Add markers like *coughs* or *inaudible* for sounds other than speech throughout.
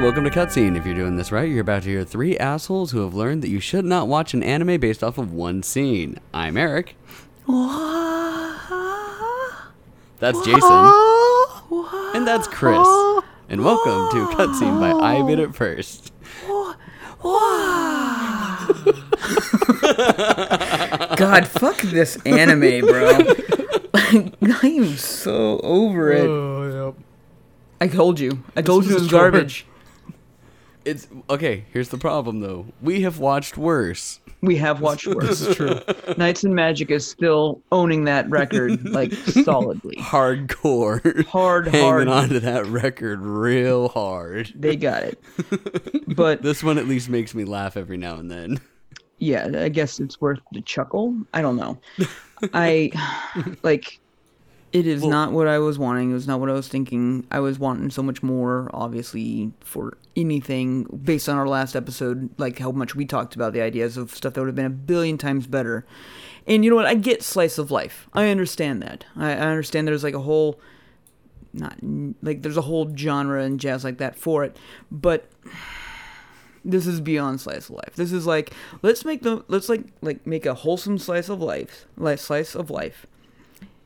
Hi, welcome to Cutscene. If you're doing this right, you're about to hear three assholes who have learned that you should not watch an anime based off of one scene. I'm Eric. That's Jason. And that's Chris. And welcome to Cutscene by I Bid It First. *laughs* God, fuck this anime, bro. *laughs* *laughs* I am so over it. Oh, yep. I told you. I told you it was was garbage. It's okay, here's the problem though. We have watched worse. We have watched worse. This is true. *laughs* Knights and Magic is still owning that record *laughs* like solidly. Hardcore. Hard, Hanging hard. on to that record real hard. They got it. But *laughs* This one at least makes me laugh every now and then. yeah, I guess it's worth the chuckle. I don't know. I like it is Well- not what I was wanting. It was not what I was thinking. I was wanting so much more, obviously, for anything based on our last episode, like how much we talked about the ideas of stuff that would have been a billion times better. And you know what? I get slice of life. I understand that. I, I understand there's like a whole not like there's a whole genre and jazz like that for it, but this is beyond slice of life. This is like let's make the let's like like make a wholesome slice of life, like slice of life,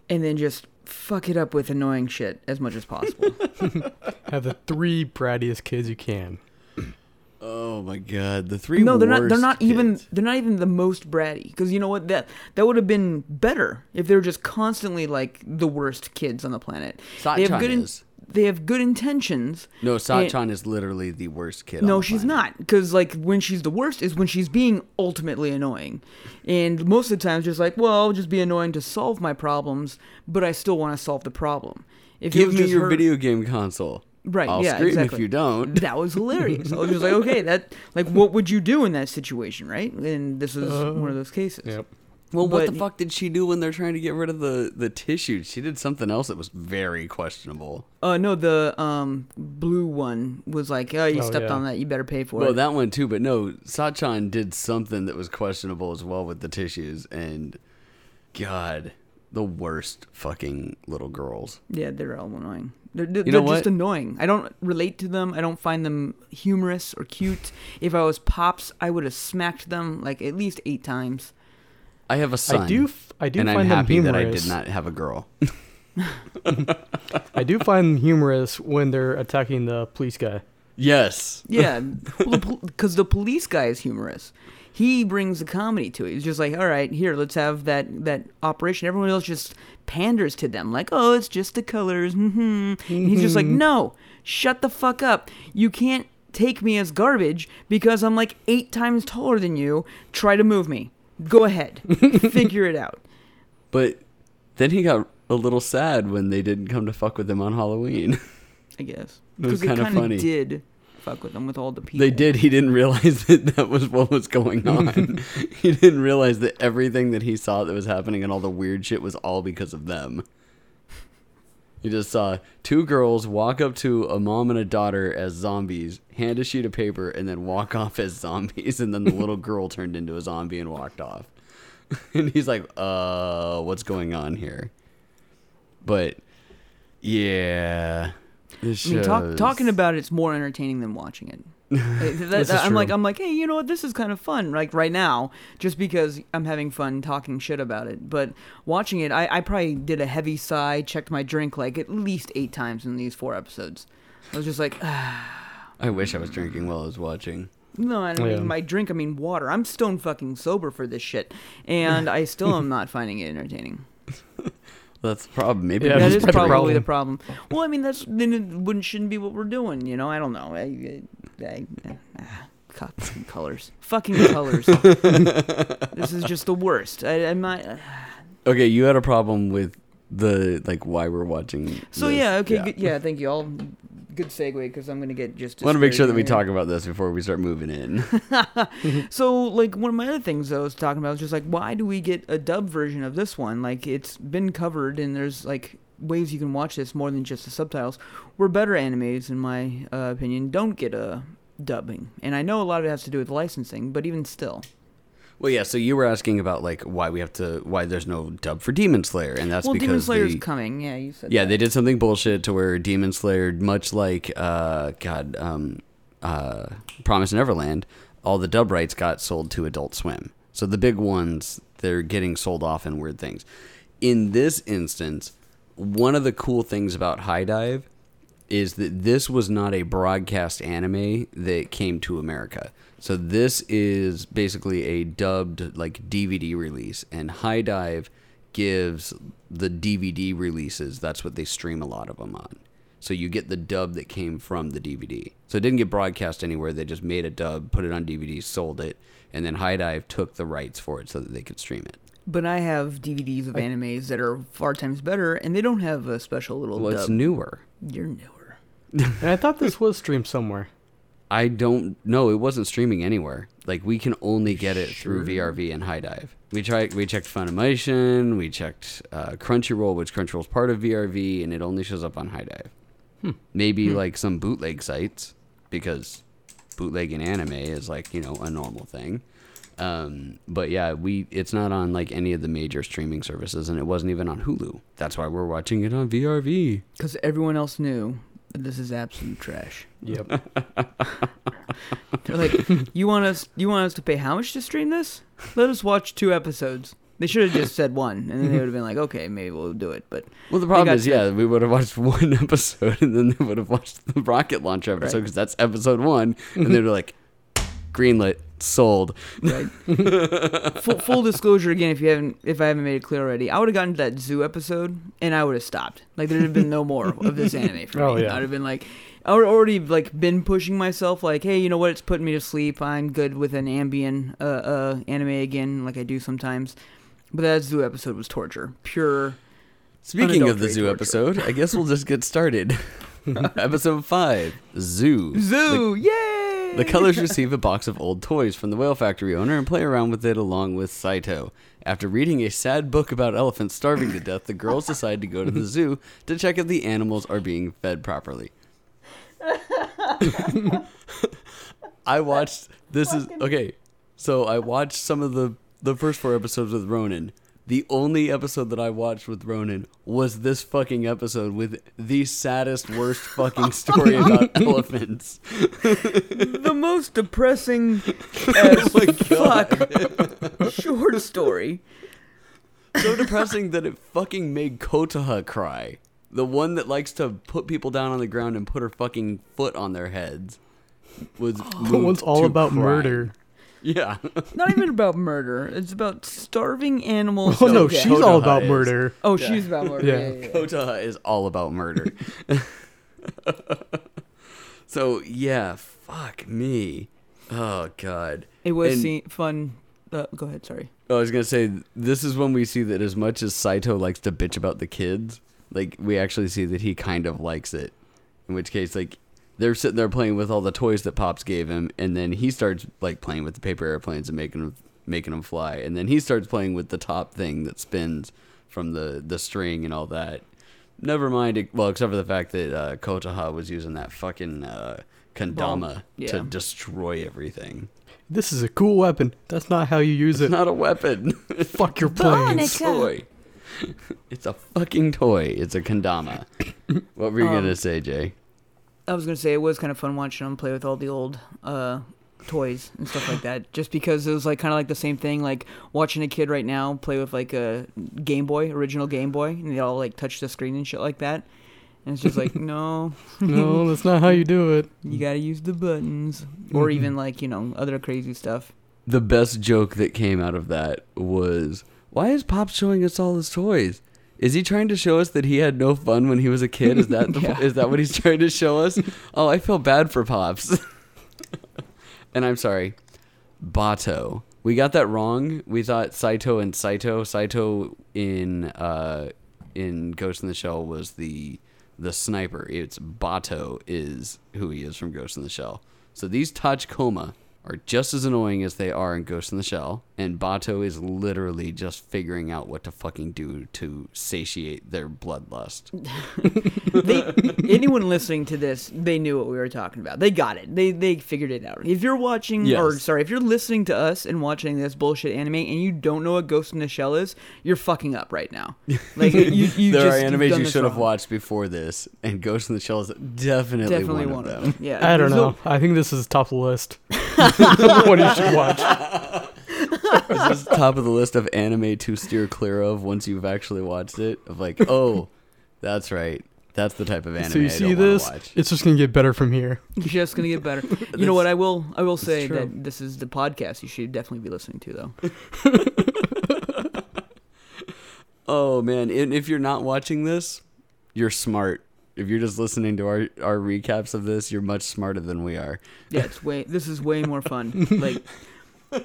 and then just fuck it up with annoying shit as much as possible. *laughs* *laughs* Have the three brattiest kids you can. *clears throat* Oh my god, the three no, they're not. They're worst not even. They're not even the most bratty. Because you know what? That that would have been better if they were just constantly like the worst kids on the planet. they have Sachan good. in- is. They have good intentions. No, and- Sachan is literally the worst kid. on No, the she's planet. not. Because like when she's the worst is when she's being ultimately annoying, and most of the time just like, well, I'll just be annoying to solve my problems, but I still want to solve the problem. If it Give me your her- video game console. Right, I'll yeah, scream exactly. if you don't. *laughs* That was hilarious. I was just like, okay, that like, what would you do in that situation, right? And this is Uh, one of those cases. Yep. Well, what the fuck did she do when they're trying to get rid of the the tissue? She did something else that was very questionable. Uh, no, the um blue one was like, oh, you Oh, stepped yeah. on that, you better pay for Well, it. Well, that one too, but no, Sachan did something that was questionable as well with the tissues, and God, the worst fucking little girls. Yeah, they're all annoying. They're, they're, You know they're just annoying. I don't relate to them. I don't find them humorous or cute. If I was pops, I would have smacked them like at least eight times. I have a son. I do. f- I do and find I'm them happy that. I did not have a girl. *laughs* I do find them humorous when they're attacking the police guy. yes. Yeah, because the police guy is humorous. He brings the comedy to it. He's just like, all right, here, let's have that that operation. Everyone else just panders to them, like, oh, it's just the colors. Mm-hmm. And he's just like, no, shut the fuck up. You can't take me as garbage because I'm like eight times taller than you. Try to move me. Go ahead, *laughs* figure it out. But then he got a little sad when they didn't come to fuck with him on Halloween. I guess *laughs* It was because they kinda funny. of did fuck with them with all the people. They did. He didn't realize *laughs* that that was what was going on. he didn't realize that everything that he saw that was happening and all the weird shit was all because of them. He just saw two girls walk up to a mom and a daughter as zombies, hand a sheet of paper, and then walk *laughs* off as zombies. And then the little *laughs* girl turned into a zombie and walked off. *laughs* and he's like, uh, what's going on here? But, yeah. I mean, talk, talking about it's more entertaining than watching it. Uh, that- I'm like. I'm like, hey, you know what? This is kind of fun, like right now, just because I'm having fun talking shit about it. But watching it, I, I probably did a heavy sigh, checked my drink like at least eight times in these four episodes. I was just like, ah. I wish I was drinking while I was watching. no, I don't Yeah. mean my drink. I mean water. I'm stone fucking sober for this shit, and I still am not finding it entertaining. *laughs* That's the problem. Maybe Yeah, we that that's the probably problem. the problem. Well, I mean, that's then it wouldn't shouldn't be what we're doing. You know, I don't know. I, I, I, ah, fucking colors, fucking colors. *laughs* this is just the worst. I, I'm not. Okay, you had a problem with the like why we're watching. So this. yeah, okay, good, yeah. Thank you. All good segue because I'm gonna get just. Want to make sure that we talk about this before we start moving in. *laughs* So like one of my other things I was talking about was just like why do we get a dub version of this one? Like it's been covered and there's like ways you can watch this more than just the subtitles. Where better animes, in my uh, opinion, don't get a dubbing, and I know a lot of it has to do with licensing, but even still. Well, yeah. So you were asking about like why we have to, why there's no dub for Demon Slayer, and that's well, because Demon Slayer's they- coming. Yeah, you said. yeah, that. they did something bullshit to where Demon Slayer, much like uh, God, um, uh, Promise Neverland, all the dub rights got sold to Adult Swim. So the big ones, they're getting sold off in weird things. In this instance, one of the cool things about HIDIVE is that this was not a broadcast anime that came to America. So this is basically a dubbed like DVD release, and HIDIVE gives the DVD releases. That's what they stream a lot of them on. So you get the dub that came from the DVD. So it didn't get broadcast anywhere. They just made a dub, put it on DVD, sold it, and then HIDIVE took the rights for it so that they could stream it. But I have DVDs of animes that are far times better, and they don't have a special little Well, it's newer. You're newer. *laughs* And I thought this was streamed somewhere. I don't know. It wasn't streaming anywhere. Like we can only get it through VRV and HIDIVE. We tried. We checked Funimation. We checked uh, Crunchyroll, which Crunchyroll's part of VRV, and it only shows up on HIDIVE. Maybe like some bootleg sites because bootlegging anime is like you know a normal thing. Um, but yeah, we it's not on like any of the major streaming services, and it wasn't even on Hulu. That's why we're watching it on VRV. Because everyone else knew that this is absolute trash. Yep. They're like, you want us? You want us to pay how much to stream this? Let us watch two episodes. They should have just said one, and then they would have been like, okay, maybe we'll do it. But Well, the problem got is, yeah, we would have watched one *laughs* episode and then they would have watched the rocket launcher episode Right. because that's episode one, and they'd be like, greenlit, sold. right. full, full disclosure again, if you haven't, if I haven't made it clear already, I would have gotten to that zoo episode and I would have stopped. Like there'd have been no more of this *laughs* anime for Oh, me. yeah. I'd have been like, I would already like been pushing myself, like, hey, you know what? It's putting me to sleep. I'm good with an ambient uh, uh, anime again, like I do sometimes. But that zoo episode was torture, pure. Speaking of the zoo torture. episode, I guess we'll just get started. *laughs* episode five, Zoo. Zoo, yay! The colors receive a box of old toys from the whale factory owner and play around with it along with Saito. After reading a sad book about elephants starving to death, the girls decide to go to the *laughs* zoo to check if the animals are being fed properly. I watched this is okay. So I watched some of the the first four episodes with Ronan. The only episode that I watched with Ronan was this fucking episode with the saddest, worst fucking story *laughs* about elephants. the most depressing *laughs* as oh fuck short story. so depressing that it fucking made Kotoha cry. The one that likes to put people down on the ground and put her fucking foot on their heads was *gasps* The one's all about cry. murder. Yeah. *laughs* Not even about murder. It's about starving animals. Oh no, Okay. she's all about is. murder. Oh, Yeah. she's about murder. Yeah. Yeah, yeah, yeah. Kotoha is all about murder. *laughs* *laughs* so yeah, fuck me. Oh god. It was And- see- fun. Uh, go ahead. Sorry. I was gonna say this is when we see that as much as Saito likes to bitch about the kids, like we actually see that he kind of likes it. In which case, like they're sitting there playing with all the toys that Pops gave him, and then he starts like playing with the paper airplanes and making them making them fly, and then he starts playing with the top thing that spins from the the string and all that. Never mind, it, well, except for the fact that uh, Kotoha was using that fucking uh, kendama Yeah. to destroy everything. This is a cool weapon. That's not how you use It's it. not a weapon. *laughs* Fuck your planes. toy. *laughs* it's a fucking toy. It's a kendama. what were you Um, gonna say, Jay? I was gonna say it was kind of fun watching them play with all the old uh, toys and stuff like that. Just because it was like kind of like the same thing, like watching a kid right now play with like a Game Boy, original Game Boy, and they all like touch the screen and shit like that. And it's just like, *laughs* no, No, that's not how you do it. you gotta use the buttons, or even like you know other crazy stuff. The best joke that came out of that was, "Why is Pop showing us all his toys? Is he trying to show us that he had no fun when he was a kid? Is that the, *laughs* Yeah. is that what he's trying to show us? *laughs* Oh, I feel bad for Pops. *laughs* and I'm sorry, Batou. We got that wrong. We thought Saito and Saito. Saito in uh, in Ghost in the Shell was the the sniper. It's Batou is who he is from Ghost in the Shell. So these Tachikoma are just as annoying as they are in Ghost in the Shell, and Batou is literally just figuring out what to fucking do to satiate their bloodlust. *laughs* they, anyone listening to this, they knew what we were talking about. They got it. They they figured it out. If you're watching, or sorry, if you're listening to us and watching this bullshit anime and you don't know what Ghost in the Shell is, you're fucking up right now. *laughs* Like you, you there just, are you've animes you should have watched before this, and Ghost in the Shell is definitely, Definitely one, of them. Yeah, I don't there's no- know. I think this is top of list. *laughs* what you should watch. This is top of the list of anime to steer clear of once you've actually watched it. Of like, *laughs* oh, that's right. That's the type of anime so you I see don't this? watch. It's just gonna get better from here. It's just gonna get better. *laughs* you know what? I will. I will say that this is the podcast you should definitely be listening to, though. *laughs* Oh man, and if you're not watching this, you're smart. If you're just listening to our our recaps of this, you're much smarter than we are. Yeah, it's way. This is way more fun. Like,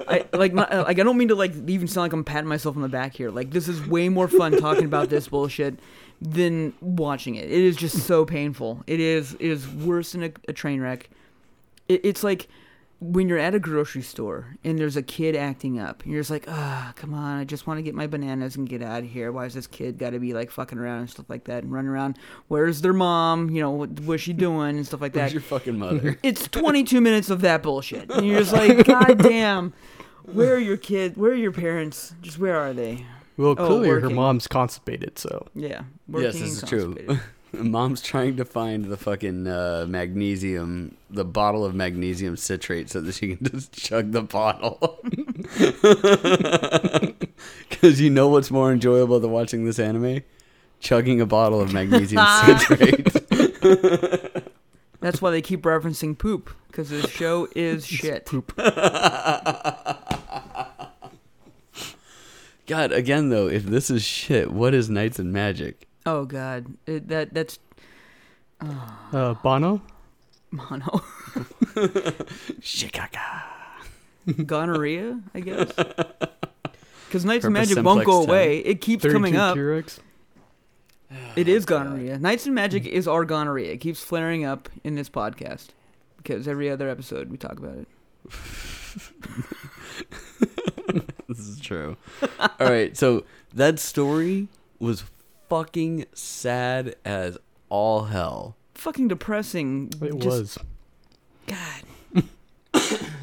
I like not, uh, like I don't mean to like even sound like I'm patting myself on the back here. Like this is way more fun talking about this bullshit than watching it. It is just so painful. It is. It is worse than a, a train wreck. It, it's like when you're at a grocery store and there's a kid acting up. And you're just like, ah, come on, I just want to get my bananas and get out of here. Why is this kid got to be like fucking around and stuff like that and running around? Where's their mom? You know, what, what's she doing and stuff like that Where's your fucking mother? *laughs* it's 22 minutes of that bullshit. And you're just like, *laughs* God damn, where are your kids? Where are your parents? Just where are they? Well, Oh, clearly her mom's constipated, so Yeah. yes, this is and true. *laughs* *laughs* Mom's trying to find the fucking uh, magnesium, the bottle of magnesium citrate, so that she can *laughs* just chug the bottle. *laughs* Because you know what's more enjoyable than watching this anime? Chugging a bottle of magnesium citrate. That's why they keep referencing poop, because this show is shit. poop. God, again though, if this is shit, what is Knights and Magic? Oh, God. It, that That's Uh, Bono. mono. Shikaka. *laughs* Gonorrhea, I guess. *laughs* Because Knights of Magic won't go 10. away. It keeps coming up. Keurig. It is gonorrhea. Knights and Magic is our gonorrhea. It keeps flaring up in this podcast. Because every other episode we talk about it. *laughs* This is true. All right, so that story was fucking sad as all hell. Fucking depressing. It Just- was. God. *coughs*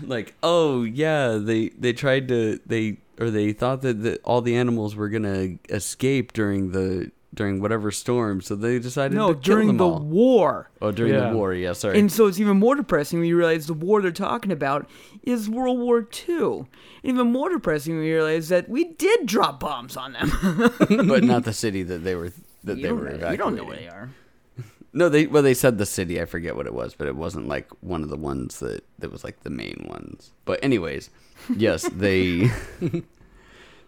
Like, oh yeah, they they tried to they or they thought that the, all the animals were gonna escape during the during whatever storm, so they decided No, to kill during them the all. war. Oh, during Yeah. the war, yeah. Sorry. And so it's even more depressing when you realize the war they're talking about is World War II. Even more depressing when you realize that we did drop bombs on them. *laughs* *laughs* but not the city that they were that you, they don't were know, evacuating. you don't know where they are. *laughs* No, they well they said the city. I forget what it was, but it wasn't like one of the ones that that was like the main ones. But anyways, yes, they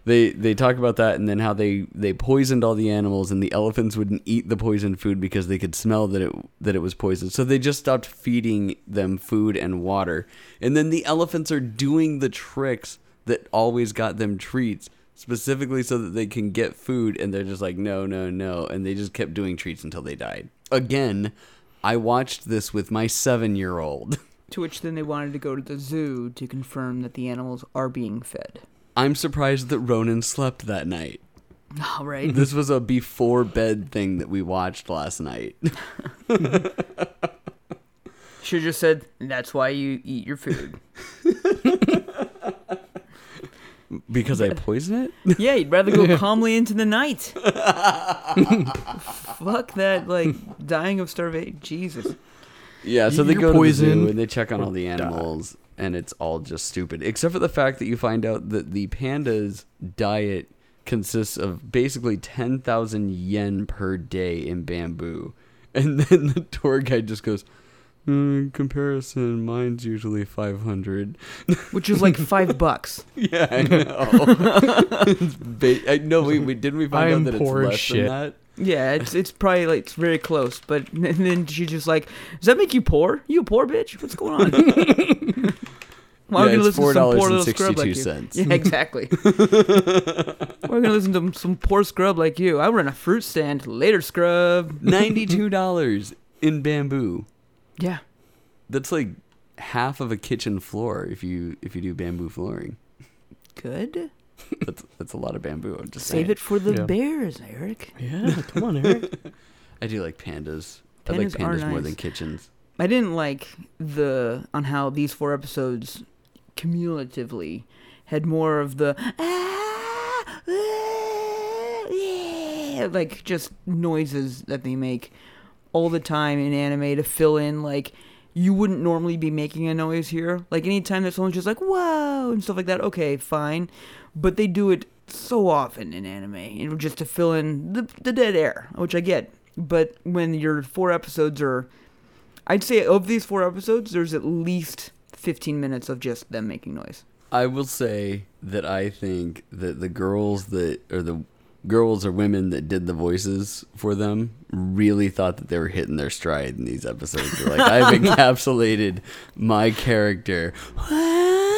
they they talk about that and then how they they poisoned all the animals and the elephants wouldn't eat the poisoned food because they could smell that it that it was poisoned. So they just stopped feeding them food and water. And then the elephants are doing the tricks that always got them treats specifically so that they can get food and they're just like no no no and they just kept doing treats until they died again i watched this with my seven year old To which then they wanted to go to the zoo to confirm that the animals are being fed. I'm surprised that ronan slept that night All right. this was a before bed thing that we watched last night *laughs* Should have just said, that's why you eat your food. because i poison it *laughs* yeah, you'd rather go *laughs* calmly into the night. Fuck that, like, dying of starvation. Jesus. Yeah, so You- they you're go to the zoo poisoned and they check on all the or die. animals, and it's all just stupid. Except for the fact that you find out that the panda's diet consists of basically 10,000 yen per day in bamboo. *laughs* And then the tour guide just goes, "Hmm, in comparison, mine's usually 500. *laughs* Which is like five bucks. *laughs* Yeah, I know. Ba- I, no, we, wait, didn't we I find out am that it's less shit. than that? Yeah, it's it's probably like it's very close. But *laughs* and then she's just like, "Does that make you poor? You a poor bitch? What's going on?" *laughs* Why Yeah, are we gonna listen to some poor little scrub like you? $4.62. Yeah, exactly. *laughs* We're gonna listen to some poor scrub like you. I run a fruit stand. Later, scrub. $92 in bamboo. Yeah, That's like half of a kitchen floor if you if you do bamboo flooring. Good. That's that's a lot of bamboo. I'm just Save saying. it for the Yeah. bears, Eric. Yeah, come on, Eric. *laughs* I do like pandas. I like Pandas are pandas more than kitchens. I didn't like the on how these four episodes cumulatively had more of the "Ah, ah, yeah," like just noises that they make all the time in anime to fill in like you wouldn't normally be making a noise here. Like anytime that someone's just like whoa and stuff like that, okay, fine. But they do it so often in anime, you know, just to fill in the the dead air, which I get. But when your four episodes are I'd say of these four episodes, there's at least 15 minutes of just them making noise. I will say that I think that the girls that or the girls or women that did the voices for them really thought that they were hitting their stride in these episodes. They're like I've *laughs* encapsulated my character. *laughs*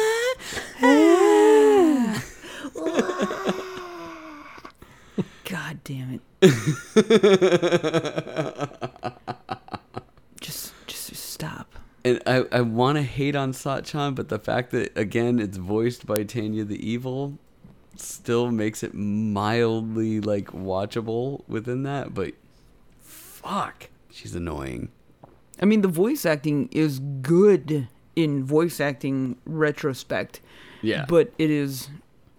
God damn it. *laughs* just, just stop. And I, I want to hate on Satchan, but the fact that again it's voiced by Tanya the Evil still makes it mildly like watchable within that. But fuck, she's annoying. I mean, the voice acting is good in voice acting retrospect, Yeah, but it is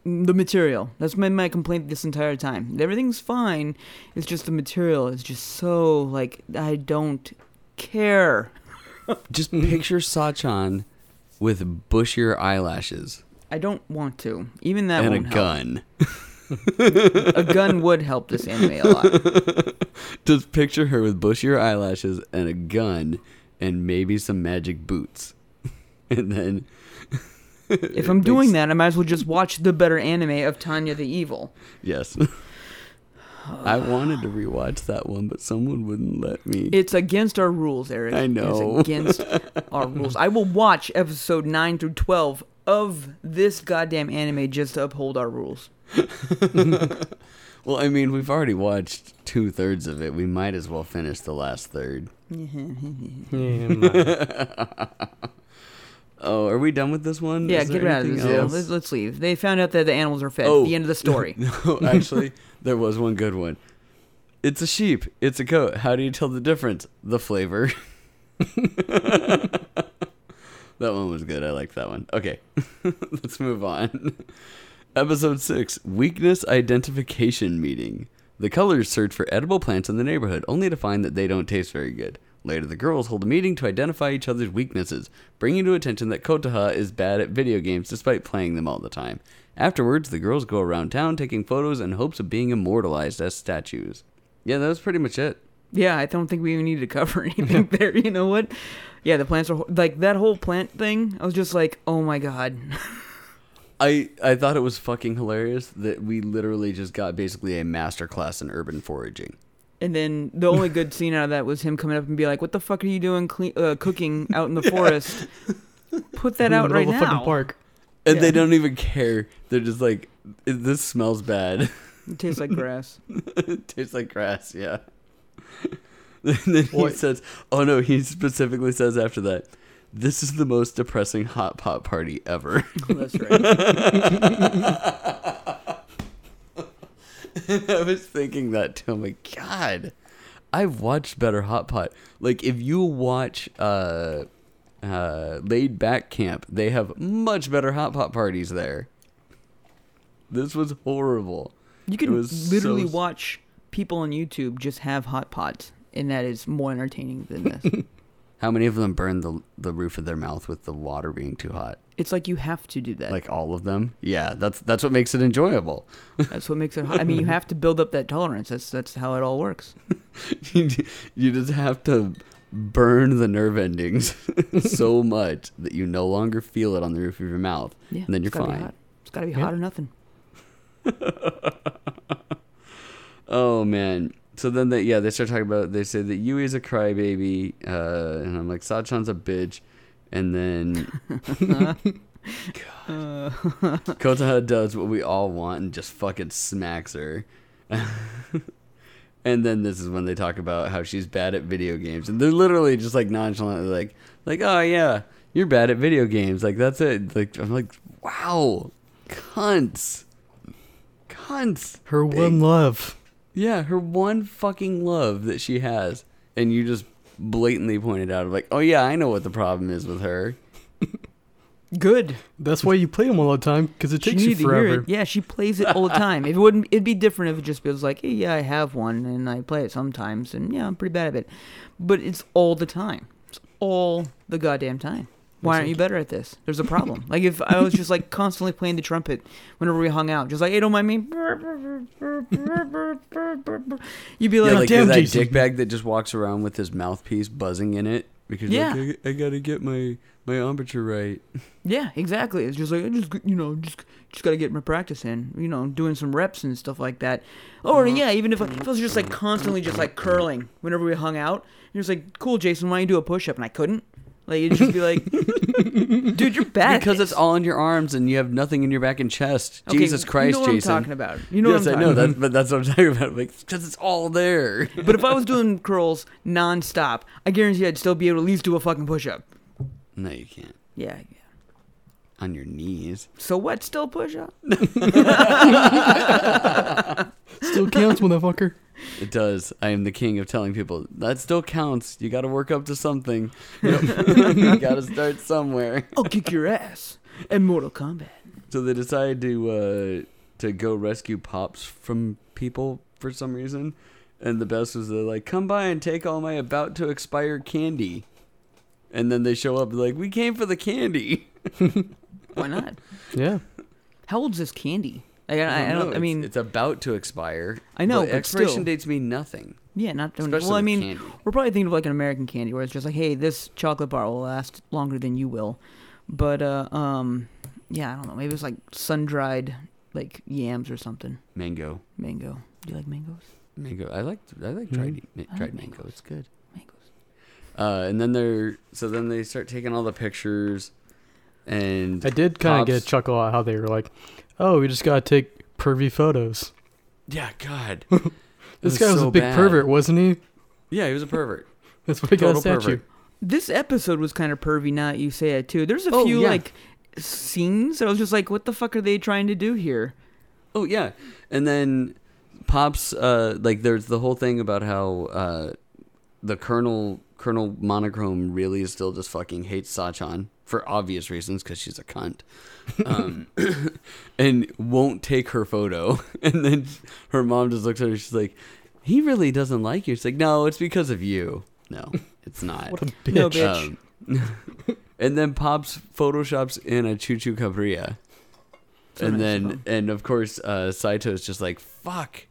the material. That's my, my complaint this entire time. Everything's fine. It's just the material is just so, like, I don't care. *laughs* just picture Satchan with bushier eyelashes I don't want to. Even that and a help. gun. *laughs* a gun would help this anime a lot. *laughs* Just picture her with bushier eyelashes and a gun and maybe some magic boots. and then *laughs* If I'm doing that, I might as well just watch the better anime of Tanya the Evil. Yes. I wanted to rewatch that one, but someone wouldn't let me. It's against our rules, Eric. I know. It's against *laughs* our rules. I will watch episode 9 through 12 of this goddamn anime just to uphold our rules. *laughs* well, I mean, we've already watched two thirds of it. We might as well finish the last third. Oh, are we done with this one? Yeah, Is get out of this. Yeah, else? let's, let's leave. They found out that the animals are fed. Oh. the end of the story. *laughs* No, actually, there was one good one. It's a sheep. It's a goat. How do you tell the difference? The flavor. *laughs* that one was good. I liked that one. Okay, *laughs* let's move on. Episode 6 Weakness Identification Meeting. The colors search for edible plants in the neighborhood, only to find that they don't taste very good. Later, the girls hold a meeting to identify each other's weaknesses, bringing to attention that Kotoha is bad at video games despite playing them all the time. Afterwards, the girls go around town taking photos in hopes of being immortalized as statues. Yeah, that was pretty much it. Yeah, I don't think we even need to cover *laughs* anything *laughs* there. You know what? Yeah, the plants are like that whole plant thing. I was just like, oh my god. I, I thought it was fucking hilarious that we literally just got basically a master class in urban foraging. And then the only good *laughs* scene out of that was him coming up and be like, "What the fuck are you doing, cle- uh, cooking out in the *laughs* forest? Put that *laughs* in the out middle right of a fucking now." park. And they don't even care. They're just like, this smells bad. It tastes like grass. it tastes like grass, yeah. then he What? says, oh no, he specifically says after that, this is the most depressing hot pot party ever. That's right. *laughs* I was thinking that too. I'm like, God, I've watched better hot pot. Like if you watch uh uh laid back camp, they have much better hot pot parties there. This was horrible. You can literally so- watch people on YouTube just have hot pots, and that is more entertaining than this. *laughs* How many of them burn the the roof of their mouth with the water being too hot? it's like you have to do that. Like all of them? Yeah, that's that's what makes it enjoyable. *laughs* that's what makes it. Hot. I mean, you have to build up that tolerance. That's that's how it all works. *laughs* you you just have to burn the nerve endings *laughs* so much that you no longer feel it on the roof of your mouth, Yeah, and then you're it's gotta Be fine. It's got to be hot or nothing. Oh man. So then they yeah they start talking about they say that Yui's a crybaby, uh, and I'm like Sachan's a bitch, and then *laughs* God. Kotoha does what we all want and just fucking smacks her. *laughs* and then this is when they talk about how she's bad at video games, and they're literally just like nonchalantly like like oh yeah You're bad at video games. Like that's it. Like I'm like, wow, cunts, cunts. Her Big- one love. Yeah, her one fucking love that she has, and you just blatantly pointed out like, oh yeah, I know what the problem is with her. Good. That's why you play them all the time because it She takes you needed forever. it. Yeah, she plays it all the time. If it wouldn't, it'd be different if it just was like, hey, yeah, I have one and I play it sometimes, and yeah, I'm pretty bad at it. But it's all the time. It's all the goddamn time. Why aren't you better at this? There's a problem. *laughs* like if I was just like constantly playing the trumpet whenever we hung out, just like, hey, don't mind me. You'd be Yeah, like, like damn, that Jason. dickbag that just walks around with his mouthpiece buzzing in it because Yeah. like, I, I gotta get my my embouchure right. *laughs* Yeah, exactly. It's just like I just you know just just gotta get my practice in. You know, doing some reps and stuff like that. Or uh-huh. yeah, even if I, if I was just like constantly just like curling whenever we hung out, you're just like, cool, Jason, why don't you do a push up? And I couldn't. Like you'd just be like, *laughs* dude, you're bad. because it's all in your arms and you have nothing in your back and chest. Okay, Jesus Christ, you know what Jason. I'm talking about. You know yes, what I'm I talking know about. that, but that's what I'm talking about. Like, because it's all there. But if I was *laughs* doing curls nonstop, I guarantee I'd still be able to at least do a fucking push up. no, you can't. Yeah, yeah. On your knees. So what? Still push up? *laughs* Still counts, motherfucker. It does. I am the king of telling people that still counts. You got to work up to something. *laughs* *laughs* you got to start somewhere. *laughs* I'll kick your ass in Mortal Kombat. So they decide to uh, to go rescue pops from people for some reason, and the best was they're like, "Come by and take all my about to expire candy," and then they show up like, "We came for the candy." Why not? Yeah. How old's this candy? Like, I, I, know. don't. I mean, it's about to expire. I know, but expiration still. dates mean nothing. yeah, not. especially well, I mean, candy. we're probably thinking of like an American candy, where it's just like, hey, this chocolate bar will last longer than you will. But uh, um, yeah, I don't know. Maybe it's like sun dried like yams or something. Mango, Mango. Do you like mangoes? mango. I like I like Mhm. dried ma- dried like mango. It's good. Mangoes. Uh, and then they're so then they start taking all the pictures, and I did kind of get a Pops- chuckle at how they were like, oh, we just got to take pervy photos. yeah, God, *laughs* This was guy was so a big bad. pervert, wasn't he? yeah, he was a pervert. *laughs* That's why he got a statue. This episode was kind of pervy. Now that you say it too. There's a Oh, few yeah. like scenes that I was just like, what the fuck are they trying to do here? Oh yeah, and then pops uh like there's the whole thing about how uh the Colonel Colonel Monochrome really still just fucking hates Sachan for obvious reasons because she's a cunt, um, *coughs* and won't take her photo. *laughs* And then her mom just looks at her. She's like, "He really doesn't like you." She's like, "No, it's because of you." No, it's not. What a bitch. No, bitch. Um, *laughs* and then Pops photoshops in a Choo Choo Cabria. So and nice then, and of course, uh, is just like, fuck.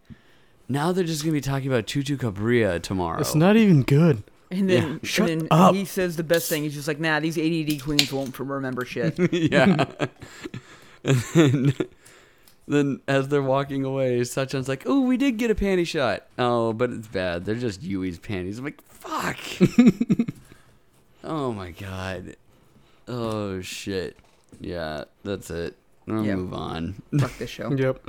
Now they're just going to be talking about Choo Choo Cabria tomorrow. It's not even good. And then, Shut and then he says the best thing. He's just like, nah, these ADD queens won't remember shit. *laughs* yeah. and then, then, as they're walking away, Sachan's like, oh, we did get a panty shot. Oh, but it's bad. They're just Yui's panties. I'm like, fuck. *laughs* oh my god. Oh, shit. Yeah, that's it. I'll Yep. move on. Fuck this show. *laughs* Yep.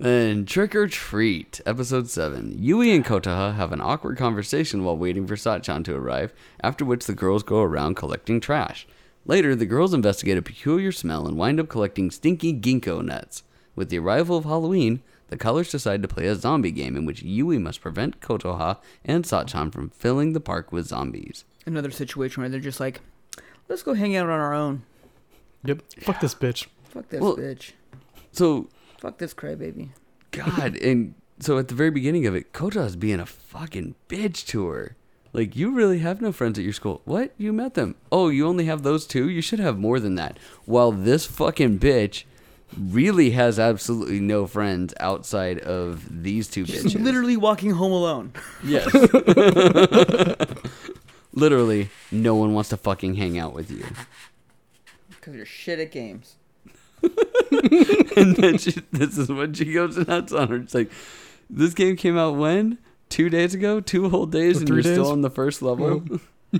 Then Trick or Treat, episode 7. Yui and Kotoha have an awkward conversation while waiting for Sachan to arrive, after which the girls go around collecting trash. Later, the girls investigate a peculiar smell and wind up collecting stinky ginkgo nuts. With the arrival of Halloween, the colors decide to play a zombie game in which Yui must prevent Kotoha and Sachan from filling the park with zombies. Another situation where they're just like, let's go hang out on our own. Yep. Fuck this bitch. Fuck this Well- bitch. So, Fuck this crybaby. God, *laughs* and so at the very beginning of it, Kota's being a fucking bitch to her. Like, you really have no friends at your school. What? You met them. Oh, you only have those two? You should have more than that. While this fucking bitch really has absolutely no friends outside of these two She's bitches. literally walking home alone. Yes. *laughs* literally, no one wants to fucking hang out with you. Because you're shit at games. *laughs* and then she, this is when she goes nuts on her. It's like, this game came out when? Two days ago? Two whole days, Or and you're still on the first level?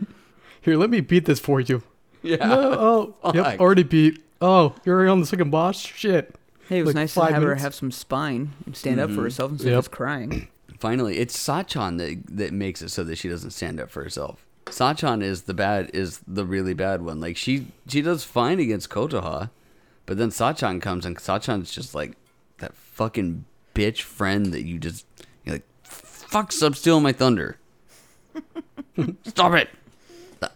*laughs* Here, let me beat this for you. yeah. No, oh, *laughs* yep, already beat. Oh, you're already on the second boss? Shit. Hey, it was Like nice to five have her have some spine and stand up for Mhm. herself instead of just crying. *clears throat* Finally, it's Sachan that, that makes it so that she doesn't stand up for herself. Sachan is the bad is the really bad one. Like she she does fine against Kotoha, but then Sachan comes and Sachan's just like that fucking bitch friend that you just you're like fuck stop stealing my thunder. *laughs* Stop it.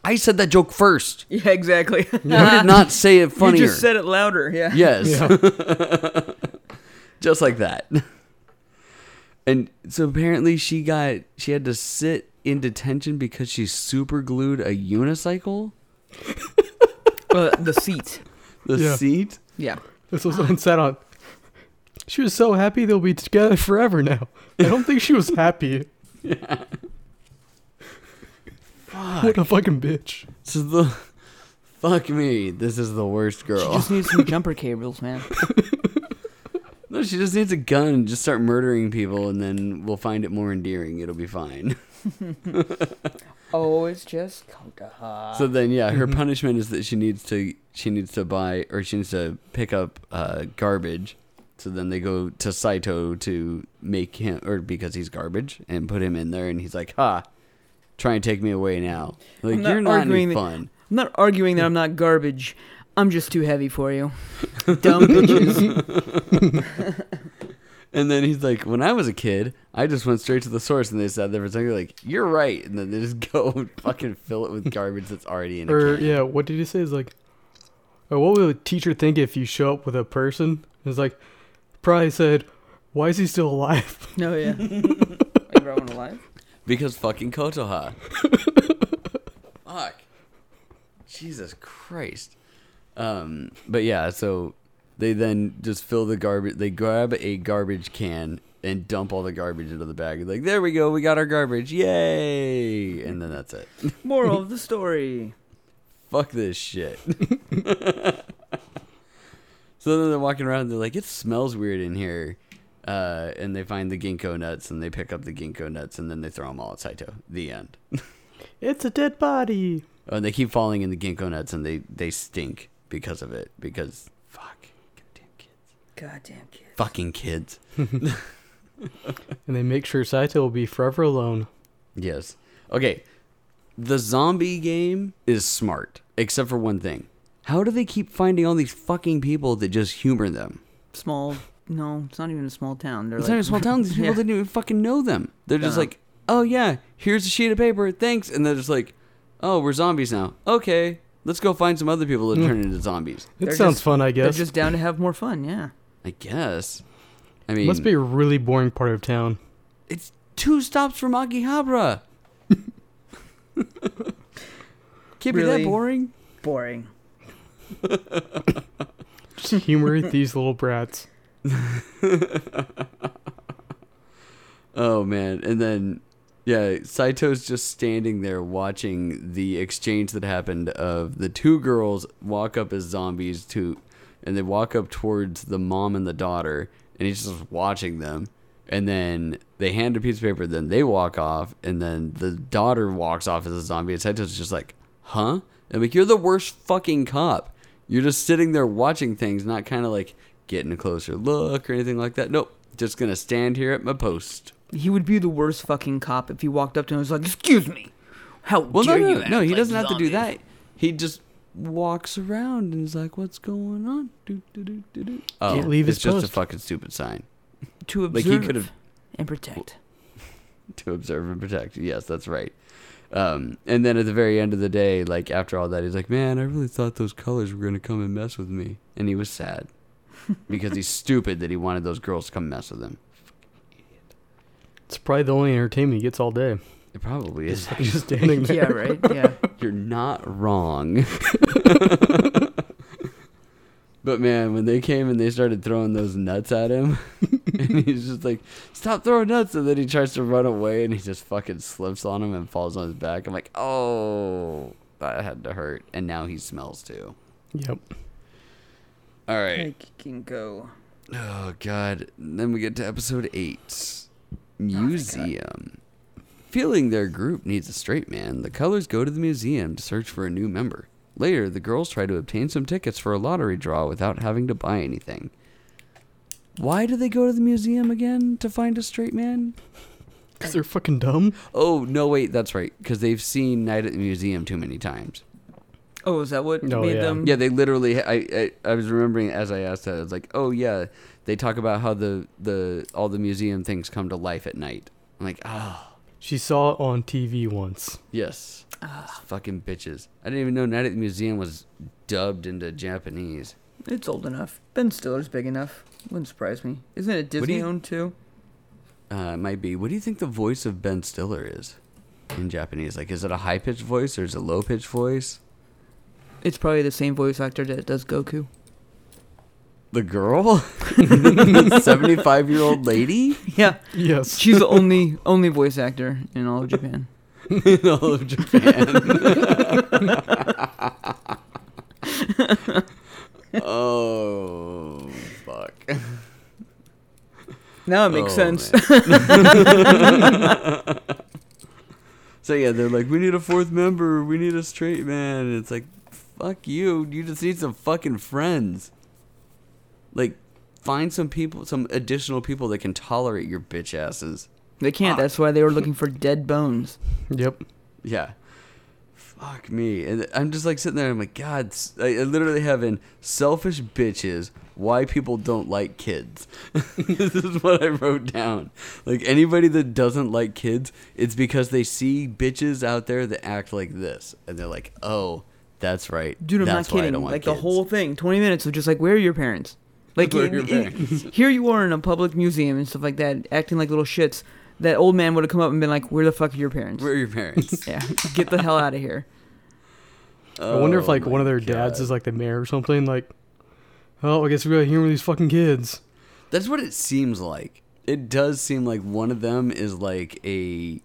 I said that joke first. Yeah, exactly. You did *laughs* not say it funnier. You just said it louder. Yeah. Yes. Yeah. *laughs* Just like that. And so apparently she got she had to sit in detention because she super glued a unicycle, Uh, the seat. the Yeah. seat. Yeah. This was one sat on. She was so happy they'll be together forever now. I don't think she was happy. Yeah. *laughs* Fuck. What a fucking bitch. So the fuck me. This is the worst girl. She just needs some *laughs* jumper cables, man. *laughs* no, she just needs a gun and just start murdering people, and then we'll find it more endearing. It'll be fine. Oh, it's just Kotoha. So then, yeah, her Mhm. punishment is that she needs to she needs to buy or she needs to pick up uh, garbage. So then they go to Saito to make him or because he's garbage and put him in there, and he's like, "Ha, try and take me away now." Like I'm not you're not any arguing that- fun. I'm not arguing that I'm not garbage. I'm just too heavy for you. *laughs* Dumb bitches. *laughs* And then he's like, "When I was a kid, I just went straight to the source, and they sat there for a second, like, you're right." And then they just *laughs* go and fucking fill it with garbage that's already in a Or can. yeah, what did he say? Is like, or what would a teacher think if you show up with a person? It's like, probably said, why is he still alive? No, *laughs* yeah. *laughs* Are you growing alive? Because fucking Kotoha. Fuck. Jesus Christ. Um, but yeah, so they then just fill the garbage. They grab a garbage can and dump all the garbage into the bag. Like, there we go, we got our garbage, yay! And then that's it. *laughs* Moral of the story. Fuck this shit. *laughs* so then they're walking around. They're like, it smells weird in here. Uh, and they find the ginkgo nuts and they pick up the ginkgo nuts and then they throw them all at Saito. The end. *laughs* It's a dead body. Oh, and they keep falling in the ginkgo nuts and they, they stink because of it. Because, fuck. Goddamn kids. Goddamn kid. Fucking kids. *laughs* And they make sure Saito will be forever alone. Yes. Okay. The zombie game is smart, except for one thing. How do they keep finding all these fucking people that just humor them? Small. No, it's not even a small town. They're It's like, not a small town. These *laughs* people Yeah. didn't even fucking know them. They're just No. like, oh yeah, here's a sheet of paper, thanks. And they're just like, oh, we're zombies now. Okay, let's go find some other people that Mm. *laughs* turn into zombies. It They're sounds just- fun, I guess. They're just down to have more fun. Yeah. I guess. I mean, Must be a really boring part of town. it's two stops from Akihabara. *laughs* Can't be that boring. Boring. *laughs* Just humor these little brats. *laughs* Oh man, and then yeah, Saito's just standing there watching the exchange that happened of the two girls walk up as zombies to and they walk up towards the mom and the daughter and he's just watching them and then they hand a piece of paper then they walk off and then the daughter walks off as a zombie and Saito's just like, "Huh?" And like you're the worst fucking cop. You're just sitting there watching things, not kind of like getting a closer look or anything like that. Nope. Just gonna stand here at my post. He would be the worst fucking cop if he walked up to him and was like, "Excuse me, how Well, dare no, you?" no, act no. He doesn't have to do that. He just walks around and is like, "What's going on?" Do, do, do, do, do. Oh, Can't leave it's his just a fucking stupid sign To Like, observe he could've- and protect. *laughs* to observe and protect. Yes, that's right. Um, and then at the very end of the day, like after all that, he's like, "Man, I really thought those colors were gonna come and mess with me," and he was sad *laughs* because he's stupid that he wanted those girls to come mess with him. It's probably the only entertainment he gets all day. It probably is. Just *laughs* standing there. yeah, right. Yeah. You're not wrong. *laughs* but man, when they came and they started throwing those nuts at him, *laughs* and he's just like, "Stop throwing nuts!" and then he tries to run away, and he just fucking slips on him and falls on his back. I'm like, "Oh, that had to hurt." And now he smells too. Yep. All right. I can go. Oh god. And then we get to episode eight. Oh, museum. Feeling their group needs a straight man, the colors go to the museum to search for a new member. Later, the girls try to obtain some tickets for a lottery draw without having to buy anything. Why do they go to the museum again to find a straight man? Because they're fucking dumb. Oh no, wait, that's right. Because they've seen Night at the Museum too many times. Oh, is that what No, made yeah. them? Yeah, they literally. I, I I was remembering as I asked that. I was like, oh yeah, they talk about how the the all the museum things come to life at night. I'm like, oh She saw it on TV once. yes, fucking bitches. I didn't even know Night at the Museum was dubbed into Japanese. It's old enough. Ben Stiller's big enough. Wouldn't surprise me. Isn't it What do Disney you- owned too? Uh, it might be. What do you think the voice of Ben Stiller is in Japanese? Like, is it a high pitched voice or is it a low pitched voice? It's probably the same voice actor that does Goku. The girl, *laughs* seventy five year old lady Yeah, Yes. she's the only only voice actor in all of Japan. *laughs* in all of Japan. *laughs* oh fuck. Now it makes Oh, sense. *laughs* So yeah, they're like, we need a fourth member. We need a straight man. And it's like, fuck you. You just need some fucking friends. Like, find some people, some additional people that can tolerate your bitch asses. They can't. Uh, that's why they were *laughs* looking for dead bones. Yep. Yeah. Fuck me. And I'm just like sitting there. I'm like, God, I literally have in selfish bitches. Why people don't like kids. *laughs* this is what I wrote down. Like anybody that doesn't like kids, it's because they see bitches out there that act like this, and they're like, oh, that's right. Dude, I'm that's not kidding. don't want Like the whole thing, 20 minutes of just like, where are your parents? *laughs* Like, Where are your parents? here you are in a public museum and stuff like that, acting like little shits. That old man would have come up and been like, where the fuck are your parents? Where are your parents? *laughs* yeah, get the hell out of here. *laughs* I wonder if Oh like my one of their dads is like the mayor or something. Like, oh, I guess we gotta hear with these fucking kids. That's what it seems like. It does seem like one of them is like a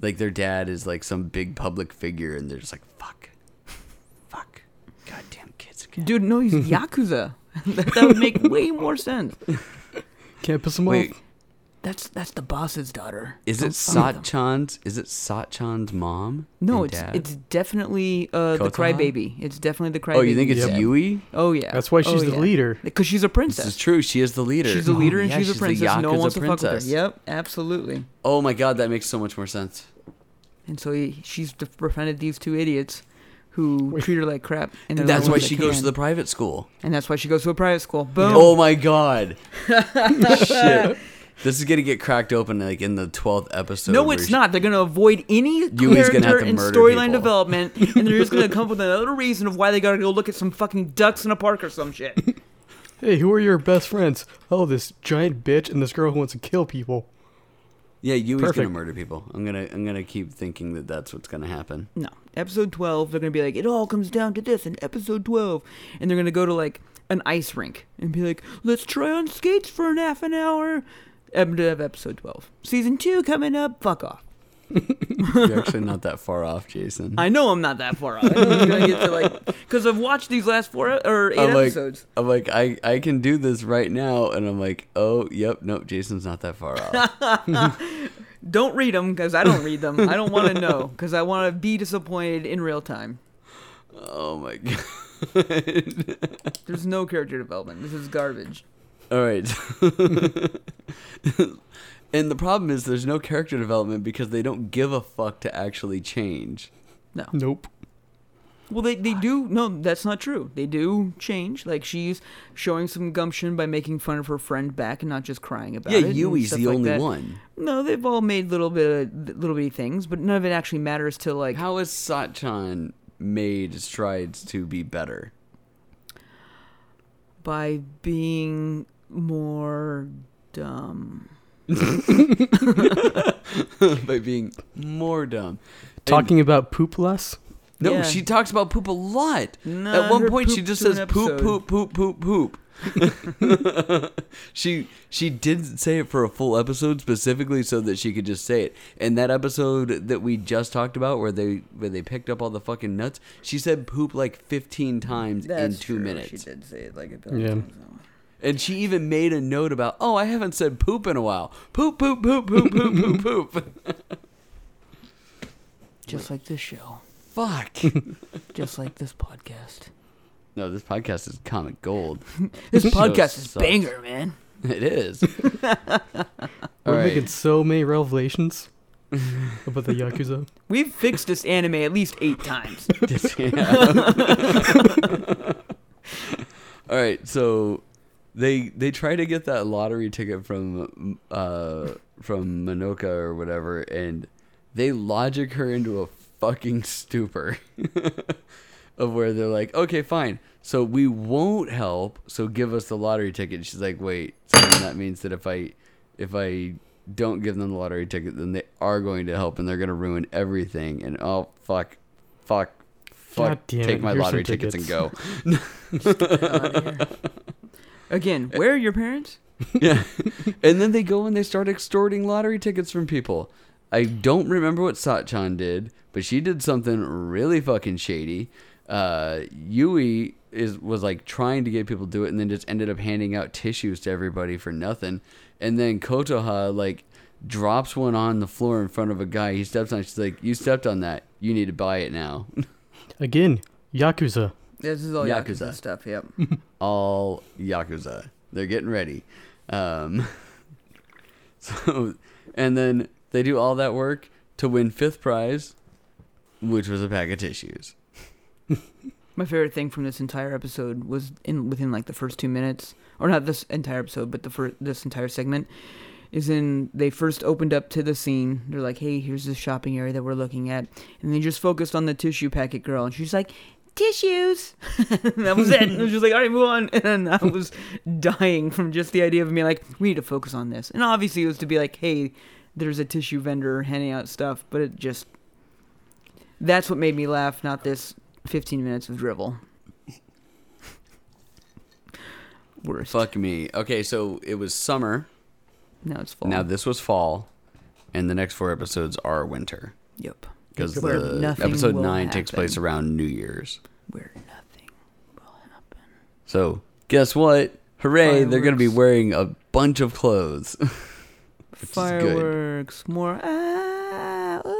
like their dad is like some big public figure and they're just like fuck. Fuck. Goddamn kids again. Dude, no, he's *laughs* Yakuza. that, that would make way more sense. Can't piss them Wait, off. That's that's the boss's daughter. is Don't it fuck with. Satchan's is it Satchan's mom? No, it's dad? it's definitely uh, the crybaby. It's definitely the crybaby. Oh, you think it's Yep. Yui? Oh yeah. That's why she's Oh, the yeah. leader. Because she's a This princess. is true. She is the leader. She's the leader Oh, and yeah, she's a the princess. No one Yakuza wants to fuck with her. princess. Yep, absolutely. Oh my god, that makes so much more sense. And so he, she's befriended these two idiots who Wait. treat her like crap. And, And that's why she goes can. to the private school. And that's why she goes to a private school. Boom. Oh my god. *laughs* Shit. This is gonna get cracked open like in the twelfth episode. no, it's not. They're gonna avoid any Yui's character and storyline development, *laughs* and they're just gonna come up with another reason of why they gotta go look at some fucking ducks in a park or some shit. *laughs* Hey, who are your best friends? Oh, this giant bitch and this girl who wants to kill people. Yeah, Yui's gonna murder people. I'm gonna I'm gonna keep thinking that that's what's gonna happen. No. Episode 12, they're going to be like, it all comes down to this in episode 12. And they're going to go to like an ice rink and be like, let's try on skates for an half an hour. End of episode 12. Season 2 coming up. Fuck off. You're actually not that far off, Jason. I know I'm not that far off. I'm to get to like, because I've watched these last four or 8 I'm like, episodes. I'm like, I, I can do this right now, and I'm like, oh, yep, nope, Jason's not that far off. *laughs* Don't read them because I don't read them. I don't want to know because I want to be disappointed in real time. oh my god. *laughs* There's no character development. This is garbage. All right. *laughs* and the problem is, there's no character development because they don't give a fuck to actually change. No. Nope. Well, they, they do. No, that's not true. They do change. Like, she's showing some gumption by making fun of her friend back and not just crying about yeah, it. and Yui's the like only that. one. No, they've all made little bit of, little bitty things, but none of it actually matters to, like, How has Satchan made strides to be better? by being more dumb. *laughs* By being more dumb. Talking about poop less. No, Yeah. she talks about poop a lot. Nah, At one point, she just says poop, poop, poop, poop, poop. *laughs* she she didn't say it for a full episode specifically so that she could just say it. And that episode that we just talked about, where they where they picked up all the fucking nuts, she said poop like fifteen times in That's two true. minutes. She did say it like a billion Yeah. times. And she even made a note about, oh, I haven't said poop in a while. Poop, poop, poop, poop, poop, poop, *laughs* poop. Just like this show. Fuck. *laughs* Just like this podcast. no, this podcast is comic gold. *laughs* This Show podcast is sucks. banger, man. It is. We're All right. making so many revelations. about the Yakuza. We've fixed this anime at least eight times. Just- yeah. All right, so they they try to get that lottery ticket from uh from Manoka or whatever, and they logic her into a fucking stupor *laughs* of where they're like, okay, fine, so we won't help, so give us the lottery ticket. She's like, wait, so that means that if I if I don't give them the lottery ticket, then they are going to help and they're going to ruin everything. And oh fuck, fuck, fuck, take it, my here's lottery some tickets and go. *laughs* *laughs* Again, where are your parents? *laughs* yeah. And then they go and they start extorting lottery tickets from people. I don't remember what Satchan did, but she did something really fucking shady. Uh, Yui is was like trying to get people to do it and then just ended up handing out tissues to everybody for nothing. And then Kotoha like drops one on the floor in front of a guy. He steps on. it. She's like, "You stepped on that. You need to buy it now." *laughs* Again, Yakuza. This is all Yakuza. Yakuza, stuff. Yep. *laughs* all yakuza. They're getting ready. Um, *laughs* so, and then they do all that work to win fifth prize, which was a pack of tissues. My favorite thing from this entire episode was in within like the first two minutes, or not this entire episode, but the first this entire segment is in they first opened up to the scene. They're like, "Hey, here's the shopping area that we're looking at," and they just focused on the tissue packet girl, and she's like, "Tissues." *laughs* that was it. And it was just like, "All right, move on." *laughs* And I was dying from just the idea of me like, "We need to focus on this," and obviously it was to be like, "Hey, there's a tissue vendor handing out stuff," but it just that's what made me laugh, not this 15 minutes of drivel. *laughs* Worst. Fuck me. Okay, so it was summer. Now it's fall. Now this was fall, and the next four episodes are winter yep. Because the episode nine takes place around New Year's. Where nothing will happen. So guess what? Hooray! They're gonna be wearing a bunch of clothes. *laughs* Fireworks. More. Ah, uh,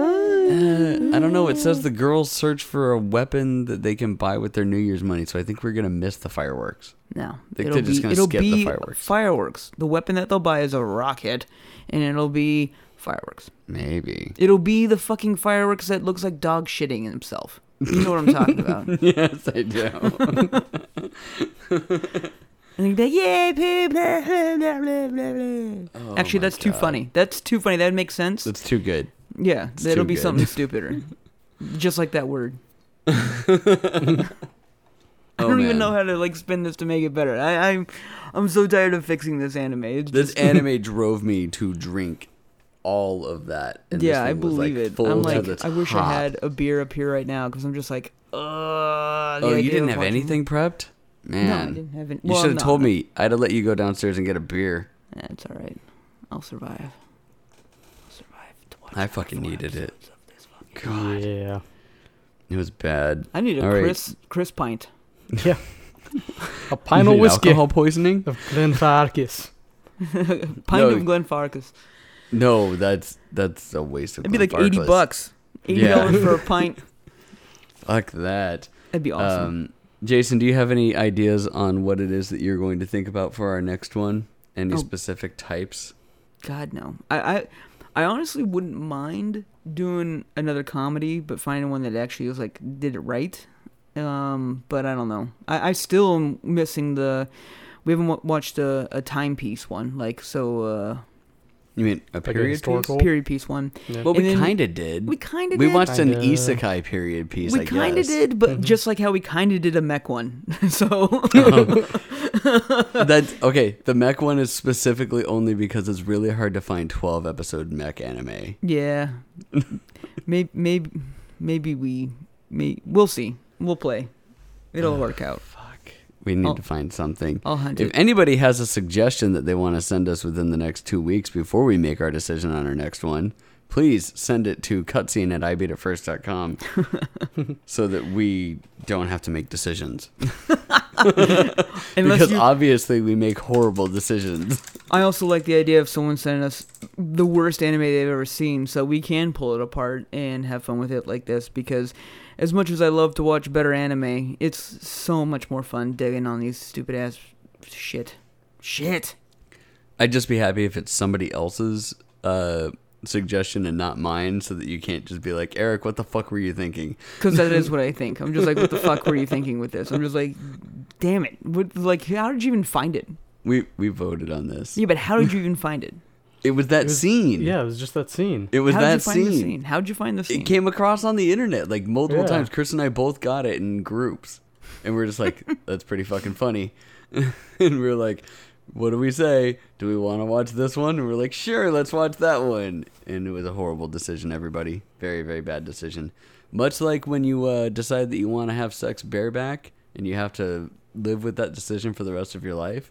Uh, I don't know. It says the girls search for a weapon that they can buy with their New Year's money, so I think we're gonna miss the fireworks. No. Think it'll they're just be, gonna it'll skip the fireworks. Fireworks. The weapon that they'll buy is a rocket, and it'll be fireworks. Maybe. It'll be the fucking fireworks that looks like dog shitting himself. You know what I'm talking *laughs* about. yes, I do. *laughs* And be like, yay, poop, blah, blah, blah, blah, blah, blah." Oh Actually, that's too funny. That's too funny. That makes sense. That's too good. yeah, it's that'll be good. something *laughs* stupider. Just like that word. I Oh, don't man. even know how to like spin this to make it better. I, I'm, I'm so tired of fixing this anime. It's This just- anime drove me to drink all of that. And this yeah, I thing was, believe like, it. full I'm like, I wish I had a beer up here right now because I'm just like, uh. Oh, you didn't have anything prepped, man. No, I didn't have any. You well, should have no, told no. me. I'd have let you go downstairs and get a beer. Yeah, it's all right. I'll survive. I'll survive. to watch I fucking needed it. episodes of this fucking- God, Yeah. it was bad. I need a All right. Chris Chris pint. *laughs* Yeah. A *laughs* pint of whiskey Alcohol poisoning? of Glenfarclas. *laughs* Pint No. of Glenfarclas. No, that's that's a waste of. It'd be like eighty bucks. Eighty Yeah. dollars for a pint. *laughs* Fuck that. That'd be awesome. Um, Jason, do you have any ideas on what it is that you're going to think about for our next one? Any Oh. specific types? God no. I, I I honestly wouldn't mind doing another comedy, but finding one that actually was like did it right. Um, but I don't know. I, I still am missing the. We haven't wa- watched a, a timepiece one, like so. Uh, You mean a a period piece? historical- Cool. period piece one. Yeah. Well, we kind of did. We kind of did. We did. watched an Kinda. isekai period piece. we I kind of guess. did, but Mhm. just like how we kind of did a mech one. *laughs* so *laughs* That's okay. The mech one is specifically only because it's really hard to find twelve episode mech anime. yeah, *laughs* maybe maybe maybe we may we'll see. We'll play. It'll work out. We need I'll- to find something. I'll hunt If it. anybody has a suggestion that they want to send us within the next two weeks before we make our decision on our next one, please send it to cutscene at ibeatitfirst.com *laughs* so that we don't have to make decisions. *laughs* Because you, obviously we make horrible decisions. I also like the idea of someone sending us the worst anime they've ever seen, so we can pull it apart and have fun with it like this. Because as much as I love to watch better anime, it's so much more fun digging on these stupid ass shit. Shit. I'd just be happy if it's somebody else's uh, suggestion and not mine, so that you can't just be like, Eric, what the fuck were you thinking? Because that is what I *laughs* think. I'm just like, what the fuck were you thinking with this? I'm just like, damn it. What, like, how did you even find it? We we voted on this. Yeah, but how did you even find it? It was that It was- scene. Yeah, it was just that scene. It was How'd that you find the scene. scene? How'd you find the scene? It came across on the internet like multiple Yeah. times. Chris and I both got it in groups, and we are just like, *laughs* "That's pretty fucking funny." *laughs* and we are like, "What do we say? Do we want to watch this one?" And we're like, "Sure, let's watch that one." And it was a horrible decision. Everybody, very very bad decision. Much like when you uh, decide that you want to have sex bareback, and you have to live with that decision for the rest of your life.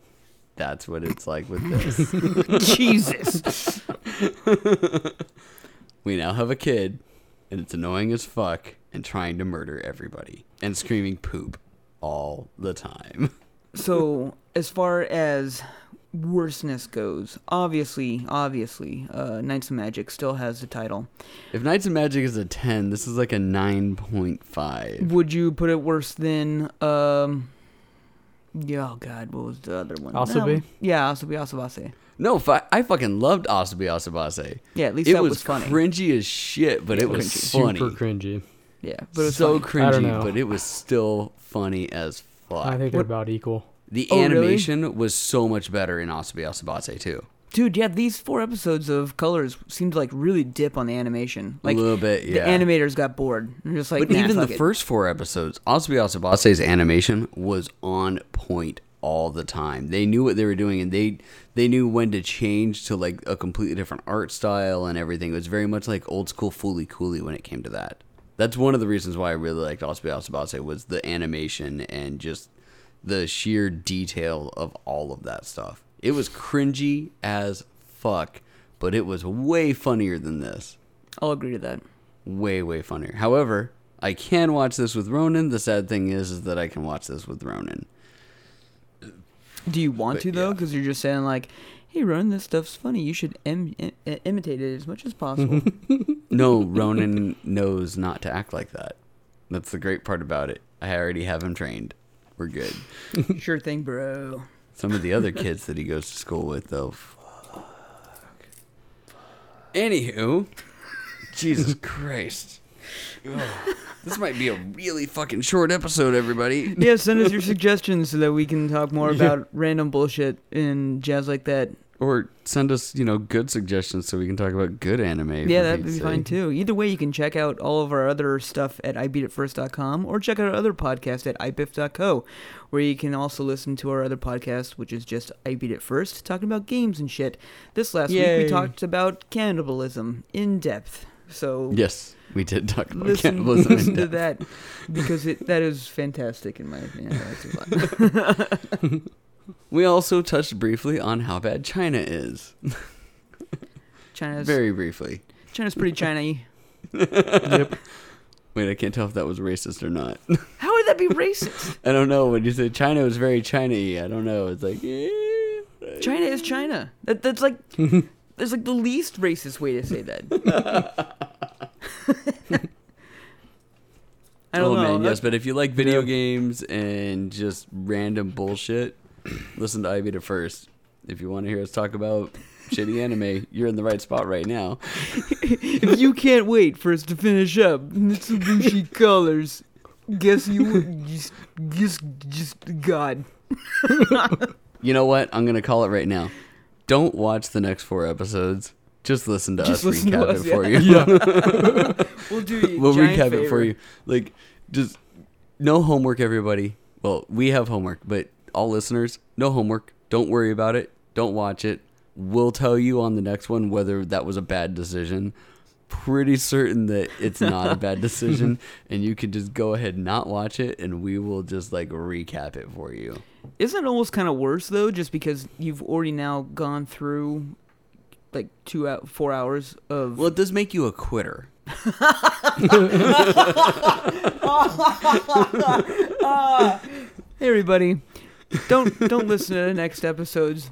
That's what it's like with this. *laughs* Jesus. *laughs* We now have a kid, and it's annoying as fuck and trying to murder everybody and screaming poop all the time. *laughs* So, as far as worseness goes, obviously, obviously, uh, Knights of Magic still has the title. If Knights of Magic is a 10, this is like a 9.5. Would you put it worse than um? Yeah, oh God, what was the other one? Asobi? No, yeah, Asobi Asobase. No, fu- I fucking loved Asobi Asobase. Yeah, at least It that was, was, funny. cringy as shit, but Yeah, it was cringy. funny. Super cringy. yeah, but it was so funny. I don't cringy, know. but it was still funny as fuck. I think they're What- about equal. the Oh, really? animation was so much better in Asobi Asobase too. Dude, yeah, these four episodes of Colors seemed to like really dip on the animation. Like a little bit, yeah. the animators got bored. They're just like, but nah, even the it. first four episodes, Asobi Asobase's animation was on point all the time. They knew what they were doing, and they they knew when to change to like a completely different art style and everything. It was very much like old school Fooly Cooley when it came to that. That's one of the reasons why I really liked Asobi Asobase was the animation and just the sheer detail of all of that stuff. It was cringy as fuck, but it was way funnier than this I'll agree to that. way way funnier. However, I can watch this with Ronan. The sad thing is, is that I can watch this with Ronan. Do you want But, to though? yeah. Because you're just saying like, "Hey, Ron, this stuff's funny. You should im- im- imitate it as much as possible." *laughs* No, Ronan knows not to act like that. That's the great part about it. I already have him trained. We're good. sure thing, bro. Some of the other kids that he goes to school with, though. Fuck. Anywho, Jesus *laughs* Christ. Ugh. This might be a really fucking short episode, everybody. Yeah, send us your suggestions so that we can talk more *laughs* Yeah. about random bullshit and jazz like that. Or send us, you know, good suggestions so we can talk about good anime. yeah, that'd be Pete's fine too. Either way, you can check out all of our other stuff at ibeatitfirst.com or check out our other podcast at ipiff.co, where you can also listen to our other podcast, which is just I Beat It First, talking about games and shit. This last week we talked about cannibalism in depth. So Yes, we did talk about listen, cannibalism. in listen to that because it that is fantastic in my opinion. *laughs* *laughs* I liked it a lot. We also touched briefly on how bad China is. *laughs* China's Very briefly. China's pretty *laughs* China-y. Yep. Wait, I can't tell if that was racist or not. How would that be *laughs* racist? I don't know. When you say China was very China-y, I don't know. It's like, eh. China is China. That that's like that's like the least racist way to say that. I don't oh know. man, yes. But if you like video Yeah. games and just random bullshit, listen to I Beat It First. If you want to hear us talk about shitty anime, you're in the right spot right now. *laughs* if you can't wait for us to finish up Mitsubishi *laughs* Colors, guess you would just just just God. *laughs* You know what? I'm gonna call it right now. Don't watch the next four episodes. Just listen to Just us listen to recap us, it for yeah. you. Yeah. We'll do we'll recap it for you. Like, just no homework, everybody. Well, we have homework, but all listeners, no homework. Don't worry about it. Don't watch it. We'll tell you on the next one whether that was a bad decision. Pretty certain that it's not a bad *laughs* decision, and you can just go ahead and not watch it, and we will just like recap it for you. Isn't it almost kind of worse though, just because you've already now gone through like two out four hours of Well, it does make you a quitter. *laughs* *laughs* Hey everybody, don't don't listen to the next episodes.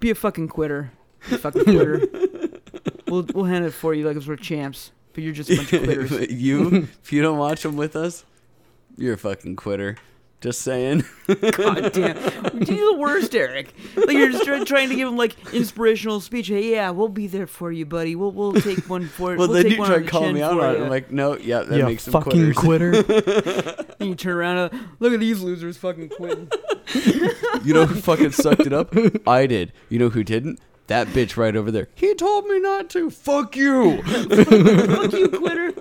Be a fucking quitter. Be a fucking quitter. *laughs* we'll we'll hand it for you like we're champs, but you're just a bunch of quitters. *laughs* you, if you don't watch them with us, you're a fucking quitter. Just saying. God damn, you're the worst, Eric. Like you're just try- trying to give him like inspirational speech. Hey, yeah, we'll be there for you, buddy. We'll we'll take one for. well, we'll then you one try on the calling me out on it. I'm like, no, yeah, that yeah, makes them fucking quitters. quitter. and *laughs* you turn around. And, Look at these losers, fucking quitting. You know who fucking sucked it up? I did. You know who didn't? That bitch right over there. He told me not to. Fuck you. Fuck you, quitter.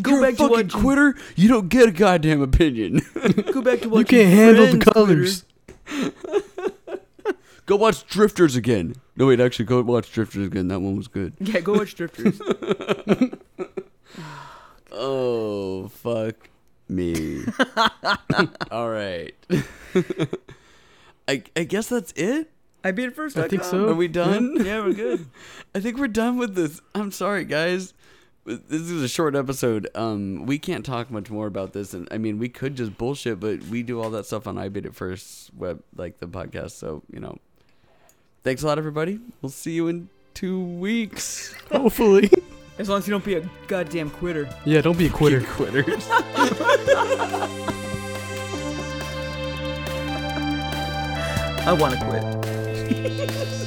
Go You're back a to fucking watching. quitter. You don't get a goddamn opinion. Go back to watching. You can't handle the colors. go watch Drifters again. No wait, actually, go watch Drifters again. That one was good. Yeah, go watch Drifters. *laughs* Oh fuck me. *laughs* All right. *laughs* I I guess that's it. I beat it first. I think so. Are we done? *laughs* Yeah, we're good. I think we're done with this. I'm sorry, guys. This is a short episode. Um, we can't talk much more about this, and I mean, we could just bullshit, but we do all that stuff on I Beat It First web, like the podcast. So you know, thanks a lot, everybody. We'll see you in two weeks. Hopefully. As long as you don't be a goddamn quitter. Yeah, don't be a quitter. You quitters. *laughs* I want to quit. *laughs*